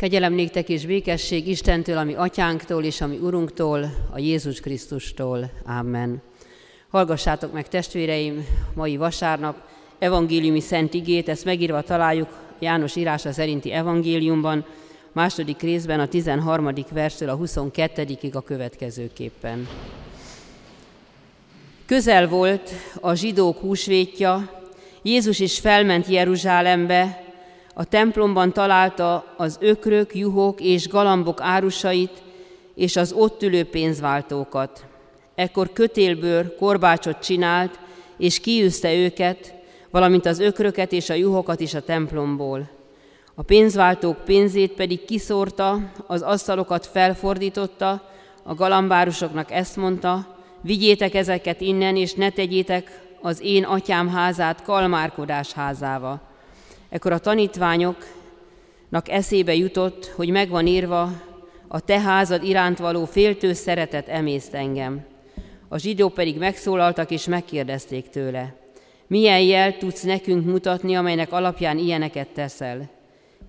Kegyelem néktek és békesség Istentől, ami atyánktól és ami Urunktól, a Jézus Krisztustól. Amen. Hallgassátok meg testvéreim, mai vasárnap evangéliumi szent igét, ezt megírva találjuk János írása szerinti evangéliumban, második részben a 13. verstől a 22. a következőképpen. Közel volt a zsidók húsvétja, Jézus is felment Jeruzsálembe, a templomban találta az ökrök, juhok és galambok árusait, és az ott ülő pénzváltókat. Ekkor kötélből korbácsot csinált, és kiűzte őket, valamint az ökröket és a juhokat is a templomból. A pénzváltók pénzét pedig kiszórta, az asztalokat felfordította, a galambárusoknak ezt mondta, vigyétek ezeket innen, és ne tegyétek az én atyám házát kalmárkodás házáva. Ekkor a tanítványoknak eszébe jutott, hogy megvan írva, a te házad iránt való féltő szeretet emészt engem. A zsidók pedig megszólaltak és megkérdezték tőle, milyen jel tudsz nekünk mutatni, amelynek alapján ilyeneket teszel?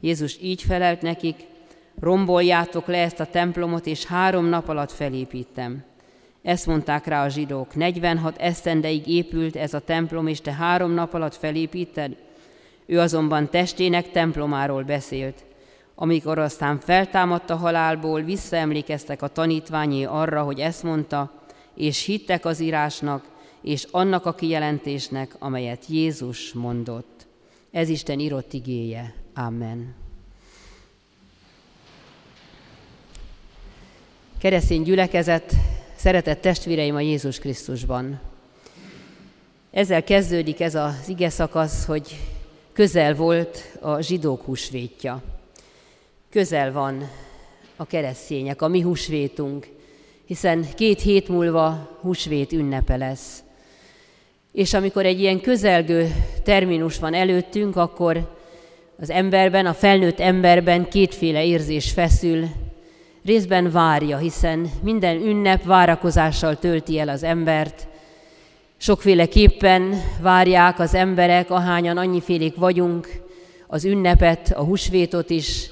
Jézus így felelt nekik, romboljátok le ezt a templomot, és három nap alatt felépítem. Ezt mondták rá a zsidók, 46 esztendeig épült ez a templom, és te három nap alatt felépíted? Ő azonban testének templomáról beszélt. Amikor aztán feltámadt a halálból, visszaemlékeztek a tanítványé arra, hogy ezt mondta, és hittek az írásnak, és annak a kijelentésnek, amelyet Jézus mondott. Ez Isten írott igéje. Amen. Keresztény gyülekezet, szeretett testvéreim a Jézus Krisztusban. Ezzel kezdődik ez az ige szakasz, hogy közel volt a zsidók húsvétja. Közel van a keresztények, a mi húsvétunk, hiszen két hét múlva húsvét ünnepe lesz. És amikor egy ilyen közelgő terminus van előttünk, akkor az emberben, a felnőtt emberben kétféle érzés feszül. Részben várja, hiszen minden ünnep várakozással tölti el az embert, Sokféleképpen várják az emberek, ahányan annyifélék vagyunk, az ünnepet, a húsvétot is,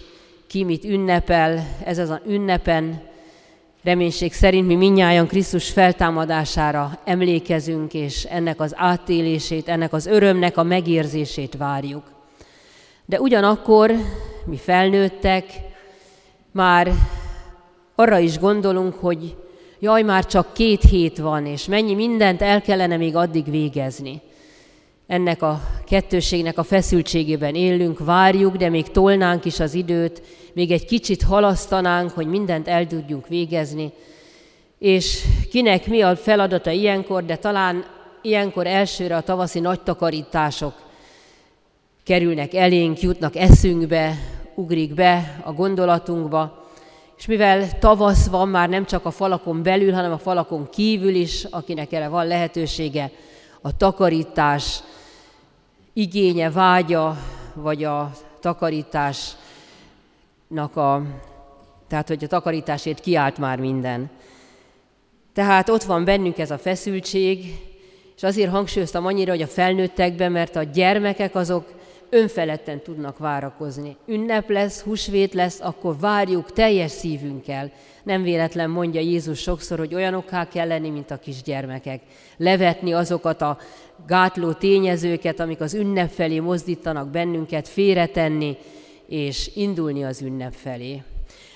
ki mit ünnepel, ez az a ünnepen. Reménység szerint mi minnyáján Krisztus feltámadására emlékezünk, és ennek az átélését, ennek az örömnek a megérzését várjuk. De ugyanakkor mi felnőttek, már arra is gondolunk, hogy jaj, már csak két hét van, és mennyi mindent el kellene még addig végezni. Ennek a kettőségnek a feszültségében élünk, várjuk, de még tolnánk is az időt, még egy kicsit halasztanánk, hogy mindent el tudjunk végezni. És kinek mi a feladata ilyenkor, de talán ilyenkor elsőre a tavaszi nagy takarítások kerülnek elénk, jutnak eszünkbe, ugrik be a gondolatunkba, és mivel tavasz van már nem csak a falakon belül, hanem a falakon kívül is, akinek erre van lehetősége, a takarítás igénye, vágya, vagy a takarításnak a, tehát hogy a takarításért kiállt már minden. Tehát ott van bennünk ez a feszültség, és azért hangsúlyoztam annyira, hogy a felnőttekben, mert a gyermekek azok önfeledten tudnak várakozni. Ünnep lesz, húsvét lesz, akkor várjuk teljes szívünkkel. Nem véletlen mondja Jézus sokszor, hogy olyanokká kell lenni, mint a kisgyermekek. Levetni azokat a gátló tényezőket, amik az ünnep felé mozdítanak bennünket, félretenni, és indulni az ünnep felé.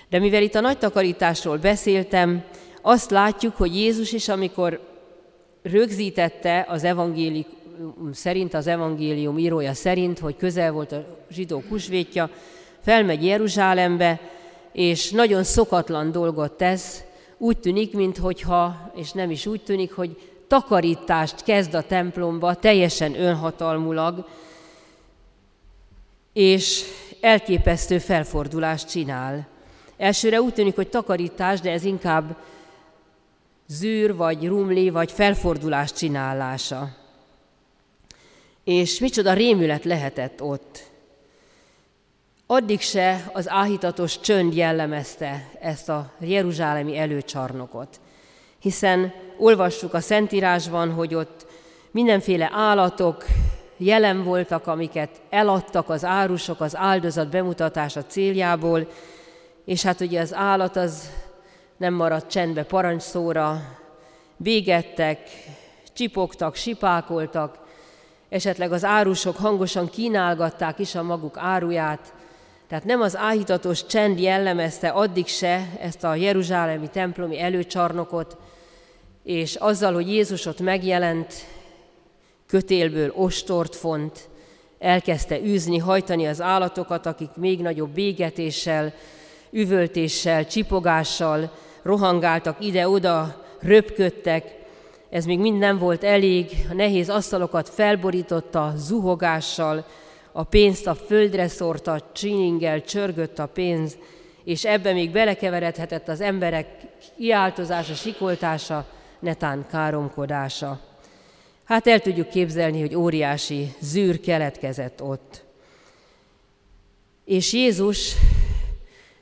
De mivel itt a nagy takarításról beszéltem, azt látjuk, hogy Jézus is, amikor rögzítette az evangélik, szerint, az evangélium írója szerint, hogy közel volt a zsidó húsvétja, felmegy Jeruzsálembe, és nagyon szokatlan dolgot tesz, úgy tűnik, mintha, és nem is úgy tűnik, hogy takarítást kezd a templomba, teljesen önhatalmulag, és elképesztő felfordulást csinál. Elsőre úgy tűnik, hogy takarítás, de ez inkább zűr, vagy rumli, vagy felfordulás csinálása. És micsoda rémület lehetett ott. Addig se az áhítatos csönd jellemezte ezt a jeruzsálemi előcsarnokot, hiszen olvassuk a Szentírásban, hogy ott mindenféle állatok jelen voltak, amiket eladtak az árusok az áldozat bemutatása céljából, és hát ugye az állat az nem maradt csendbe parancsszóra, bégettek, csipogtak, sipákoltak, esetleg az árusok hangosan kínálgatták is a maguk áruját, tehát nem az áhítatos csend jellemezte addig se ezt a jeruzsálemi templomi előcsarnokot, és azzal, hogy Jézus ott megjelent, kötélből ostort font, elkezdte űzni, hajtani az állatokat, akik még nagyobb bégetéssel, üvöltéssel, csipogással rohangáltak ide-oda, röpködtek. Ez még mind nem volt elég, a nehéz asztalokat felborította zuhogással, a pénzt a földre szórta, csininggel csörgött a pénz, és ebbe még belekeveredhetett az emberek kiáltozása, sikoltása, netán káromkodása. Hát el tudjuk képzelni, hogy óriási zűr keletkezett ott. És Jézus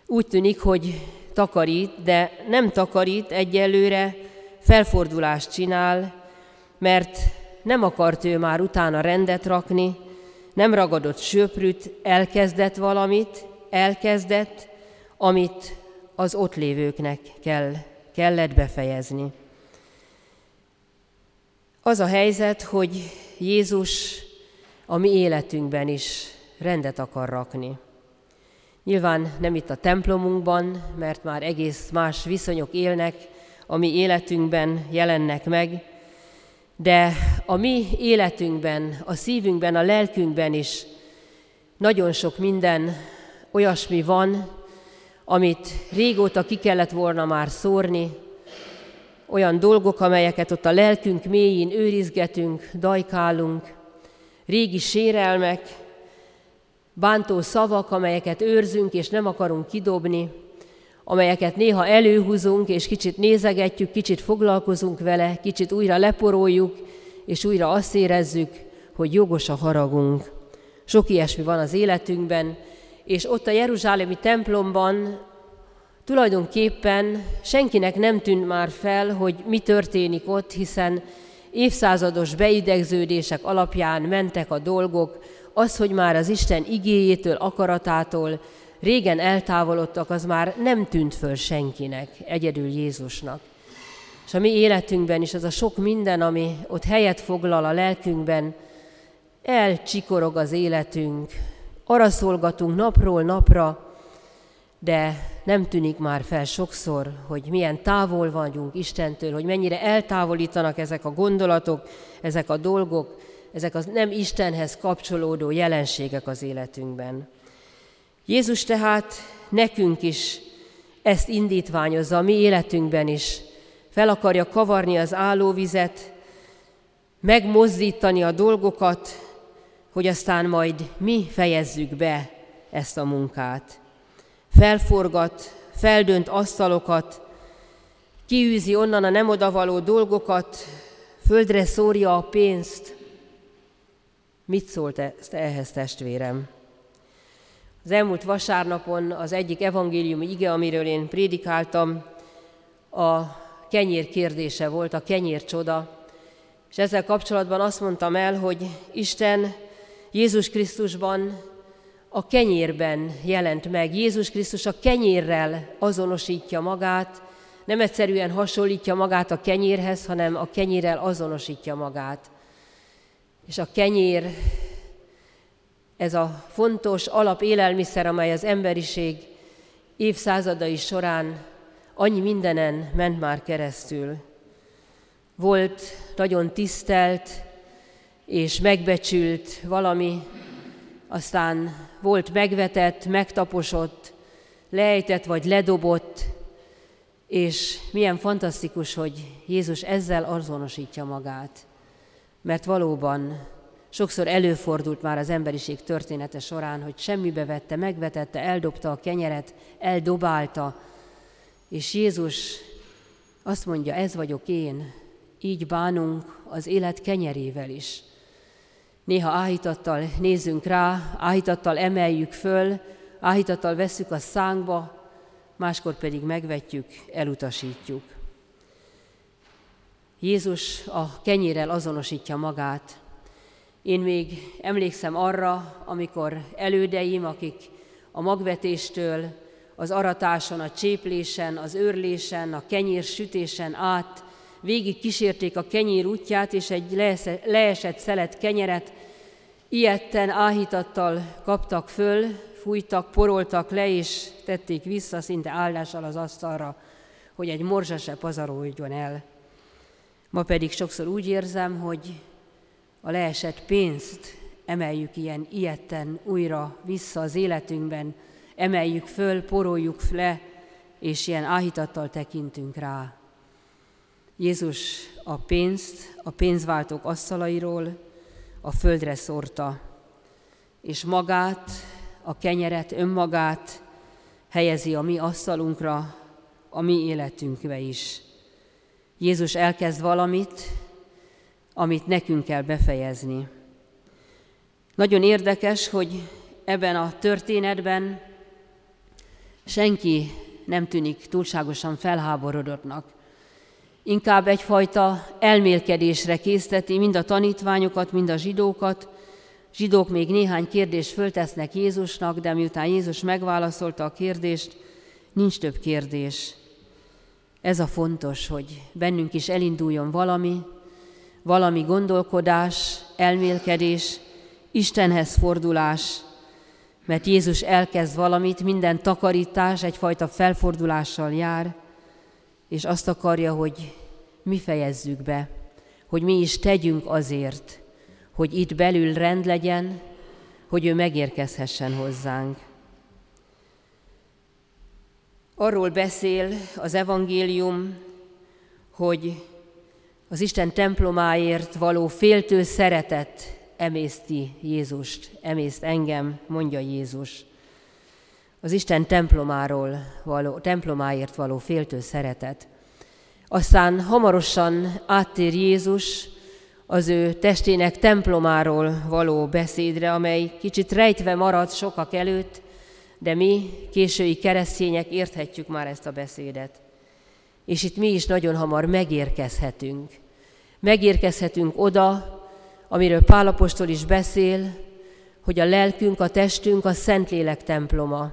úgy tűnik, hogy takarít, de nem takarít egyelőre, felfordulást csinál, mert nem akart ő már utána rendet rakni, nem ragadott söprűt, elkezdett valamit, elkezdett, amit az ott lévőknek kell, kellett befejezni. Az a helyzet, hogy Jézus a mi életünkben is rendet akar rakni. Nyilván nem itt a templomunkban, mert már egész más viszonyok élnek, a mi életünkben jelennek meg, de a mi életünkben, a szívünkben, a lelkünkben is nagyon sok minden olyasmi van, amit régóta ki kellett volna már szórni, olyan dolgok, amelyeket ott a lelkünk mélyén őrizgetünk, dajkálunk, régi sérelmek, bántó szavak, amelyeket őrzünk és nem akarunk kidobni, amelyeket néha előhúzunk és kicsit nézegetjük, kicsit foglalkozunk vele, kicsit újra leporoljuk, és újra azt érezzük, hogy jogos a haragunk. Sok ilyesmi van az életünkben, és ott a Jeruzsálemi templomban tulajdonképpen senkinek nem tűnt már fel, hogy mi történik ott, hiszen évszázados beidegződések alapján mentek a dolgok, az, hogy már az Isten igéjétől, akaratától régen eltávolodtak, az már nem tűnt föl senkinek, egyedül Jézusnak. És a mi életünkben is az a sok minden, ami ott helyet foglal a lelkünkben, elcsikorog az életünk, arra szolgatunk napról napra, de nem tűnik már fel sokszor, hogy milyen távol vagyunk Istentől, hogy mennyire eltávolítanak ezek a gondolatok, ezek a dolgok, ezek az nem Istenhez kapcsolódó jelenségek az életünkben. Jézus tehát nekünk is ezt indítványozza, a mi életünkben is. Fel akarja kavarni az állóvizet, megmozdítani a dolgokat, hogy aztán majd mi fejezzük be ezt a munkát. Felforgat, feldönt asztalokat, kiűzi onnan a nem odavaló dolgokat, földre szórja a pénzt. Mit szólt ezt ehhez, testvérem? Az elmúlt vasárnapon az egyik evangéliumi ige, amiről én prédikáltam, a kenyér kérdése volt, a kenyér csoda. És ezzel kapcsolatban azt mondtam el, hogy Isten Jézus Krisztusban a kenyérben jelent meg. Jézus Krisztus a kenyérrel azonosítja magát, nem egyszerűen hasonlítja magát a kenyérhez, hanem a kenyérrel azonosítja magát. És a kenyér ez a fontos alapélelmiszer, amely az emberiség évszázadai során annyi mindenen ment már keresztül. Volt nagyon tisztelt és megbecsült valami, aztán volt megvetett, megtaposott, lejtett vagy ledobott, és milyen fantasztikus, hogy Jézus ezzel azonosítja magát. Mert valóban Sokszor előfordult már az emberiség története során, hogy semmibe vette, megvetette, eldobta a kenyeret, eldobálta, és Jézus azt mondja, ez vagyok én, így bánunk az élet kenyerével is. Néha áhítattal nézzünk rá, áhítattal emeljük föl, áhítattal vesszük a szánkba, máskor pedig megvetjük, elutasítjuk. Jézus a kenyérrel azonosítja magát, én még emlékszem arra, amikor elődeim, akik a magvetéstől, az aratáson, a cséplésen, az őrlésen, a kenyér sütésen át, végig kísérték a kenyér útját, és egy leesett szelet kenyeret ilyetten áhítattal kaptak föl, fújtak, poroltak le, és tették vissza szinte áldással az asztalra, hogy egy morzsa se pazaroljon el. Ma pedig sokszor úgy érzem, hogy a leesett pénzt emeljük ilyen ilyetten újra vissza az életünkben, emeljük föl, poroljuk le, és ilyen áhítattal tekintünk rá. Jézus a pénzt a pénzváltók asztalairól a földre szórta, és magát, a kenyeret, önmagát helyezi a mi asztalunkra, a mi életünkbe is. Jézus elkezd valamit, amit nekünk kell befejezni. Nagyon érdekes, hogy ebben a történetben senki nem tűnik túlságosan felháborodottnak. Inkább egyfajta elmélkedésre készteti mind a tanítványokat, mind a zsidókat. Zsidók még néhány kérdést föltesznek Jézusnak, de miután Jézus megválaszolta a kérdést, nincs több kérdés. Ez a fontos, hogy bennünk is elinduljon valami, valami gondolkodás, elmélkedés, Istenhez fordulás, mert Jézus elkezd valamit, minden takarítás egyfajta felfordulással jár, és azt akarja, hogy mi fejezzük be, hogy mi is tegyünk azért, hogy itt belül rend legyen, hogy ő megérkezhessen hozzánk. Arról beszél az evangélium, hogy az Isten templomáért való féltő szeretet emészti Jézust, emészt engem, mondja Jézus. Az Isten templomáról való, templomáért való féltő szeretet. Aztán hamarosan áttér Jézus az ő testének templomáról való beszédre, amely kicsit rejtve maradt sokak előtt, de mi, késői keresztények érthetjük már ezt a beszédet. És itt mi is nagyon hamar megérkezhetünk. Megérkezhetünk oda, amiről Pálapostól is beszél, hogy a lelkünk, a testünk a Szentlélek temploma.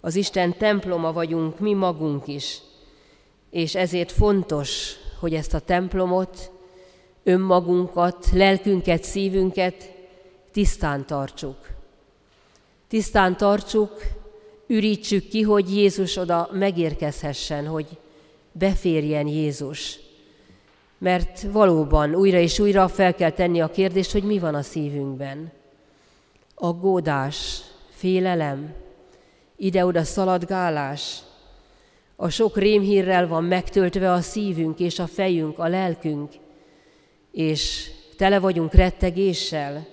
Az Isten temploma vagyunk mi magunk is, és ezért fontos, hogy ezt a templomot, önmagunkat, lelkünket, szívünket tisztán tartsuk. Tisztán tartsuk, ürítsük ki, hogy Jézus oda megérkezhessen, hogy beférjen Jézus. Mert valóban újra és újra fel kell tenni a kérdést, hogy mi van a szívünkben. Aggódás, félelem, ide-oda szaladgálás, a sok rémhírrel van megtöltve a szívünk és a fejünk, a lelkünk, és tele vagyunk rettegéssel,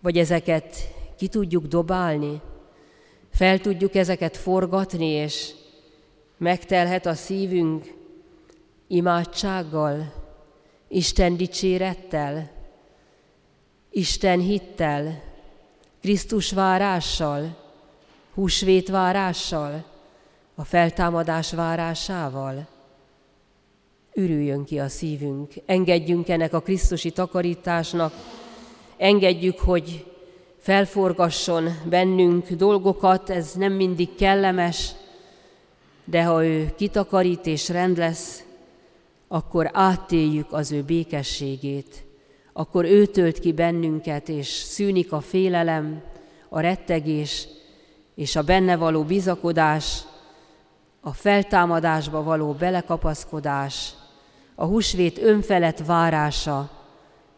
vagy ezeket ki tudjuk dobálni, fel tudjuk ezeket forgatni, és megtelhet a szívünk imádsággal, Isten dicsérettel, Isten hittel, Krisztus várással, húsvét várással, a feltámadás várásával. Ürüljön ki a szívünk, engedjünk ennek a Krisztusi takarításnak, engedjük, hogy felforgasson bennünk dolgokat, ez nem mindig kellemes, de ha ő kitakarít és rend lesz, akkor átéljük az ő békességét, akkor ő tölt ki bennünket, és szűnik a félelem, a rettegés, és a benne való bizakodás, a feltámadásba való belekapaszkodás, a húsvét önfelett várása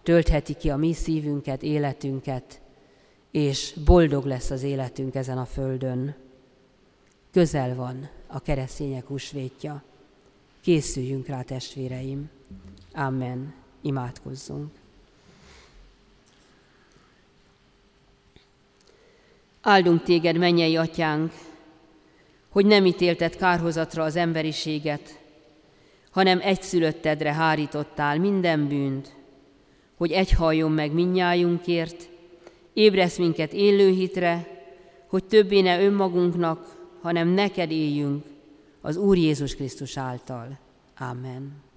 töltheti ki a mi szívünket, életünket, és boldog lesz az életünk ezen a földön. Közel van a keresztények húsvétja. Készüljünk rá, testvéreim. Amen. Imádkozzunk. Áldunk téged, mennyei atyánk, hogy nem ítélted kárhozatra az emberiséget, hanem egyszülöttedre hárítottál minden bűnt, hogy egy halljon meg minnyájunkért, ébresz minket élő hitre, hogy többé ne önmagunknak, hanem neked éljünk, az Úr Jézus Krisztus által. Amen.